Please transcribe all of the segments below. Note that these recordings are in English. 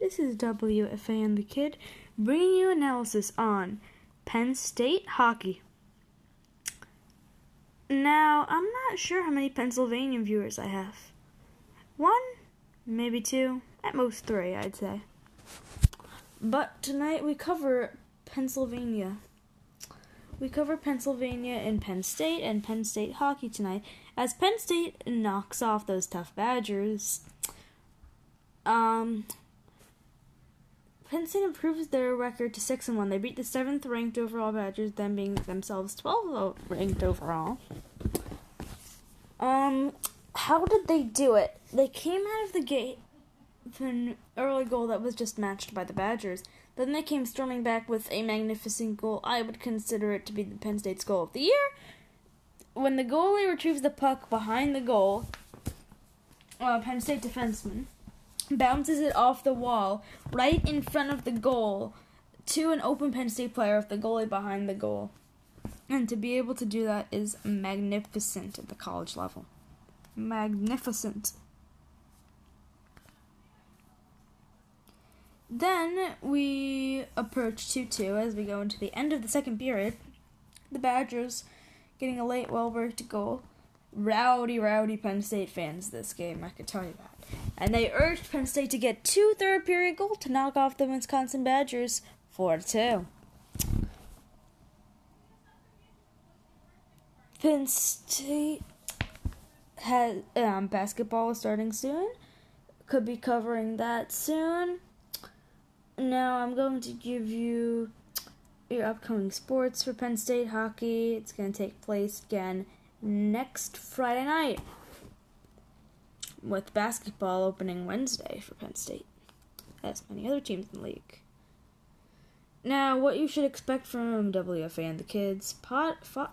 This is WFA and the Kid bringing you analysis on Penn State hockey. Now, I'm not sure how many Pennsylvania viewers I have. One, maybe two, at most three, I'd say. But tonight we cover Pennsylvania. We cover Pennsylvania and Penn State and Penn State hockey tonight as Penn State knocks off those tough Badgers. Um, Penn State improves their record to six and one. They beat the seventh ranked overall Badgers, them being themselves twelfth ranked overall. Um, how did they do it? They came out of the gate with an early goal that was just matched by the Badgers. Then they came storming back with a magnificent goal. I would consider it to be the Penn State's goal of the year. When the goalie retrieves the puck behind the goal, uh, Penn State defenseman bounces it off the wall right in front of the goal to an open Penn State player with the goalie behind the goal. And to be able to do that is magnificent at the college level. Magnificent. Then we approach 2 2 as we go into the end of the second period. The Badgers getting a late, well worked goal. Rowdy, rowdy Penn State fans this game, I can tell you that. And they urged Penn State to get two third period goals to knock off the Wisconsin Badgers 4 2. Penn State has um, basketball starting soon. Could be covering that soon. Now I'm going to give you your upcoming sports for Penn State hockey. It's going to take place again next Friday night with basketball opening Wednesday for Penn State, as many other teams in the league. Now, what you should expect from WFA and the Kids pod, fo-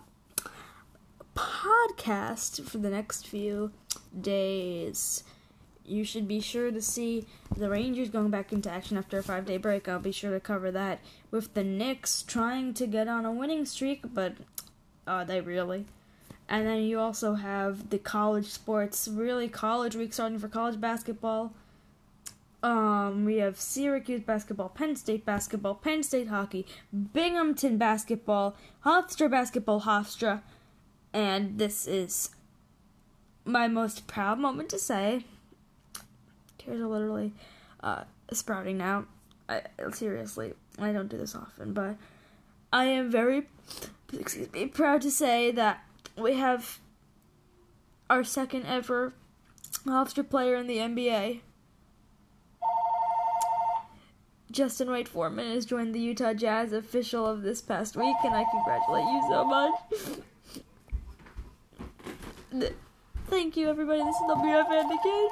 podcast for the next few days you should be sure to see the Rangers going back into action after a five day break. I'll be sure to cover that with the Knicks trying to get on a winning streak, but are they really? And then you also have the college sports, really college week starting for college basketball. Um, we have Syracuse basketball, Penn State basketball, Penn State hockey, Binghamton basketball, Hofstra basketball, Hofstra, and this is my most proud moment to say tears are literally uh, sprouting now. I, seriously, I don't do this often, but I am very, excuse me, proud to say that we have our second ever Hofstra player in the NBA. Justin Wright-Foreman has joined the Utah Jazz official of this past week, and I congratulate you so much. Thank you, everybody. This is the Kid.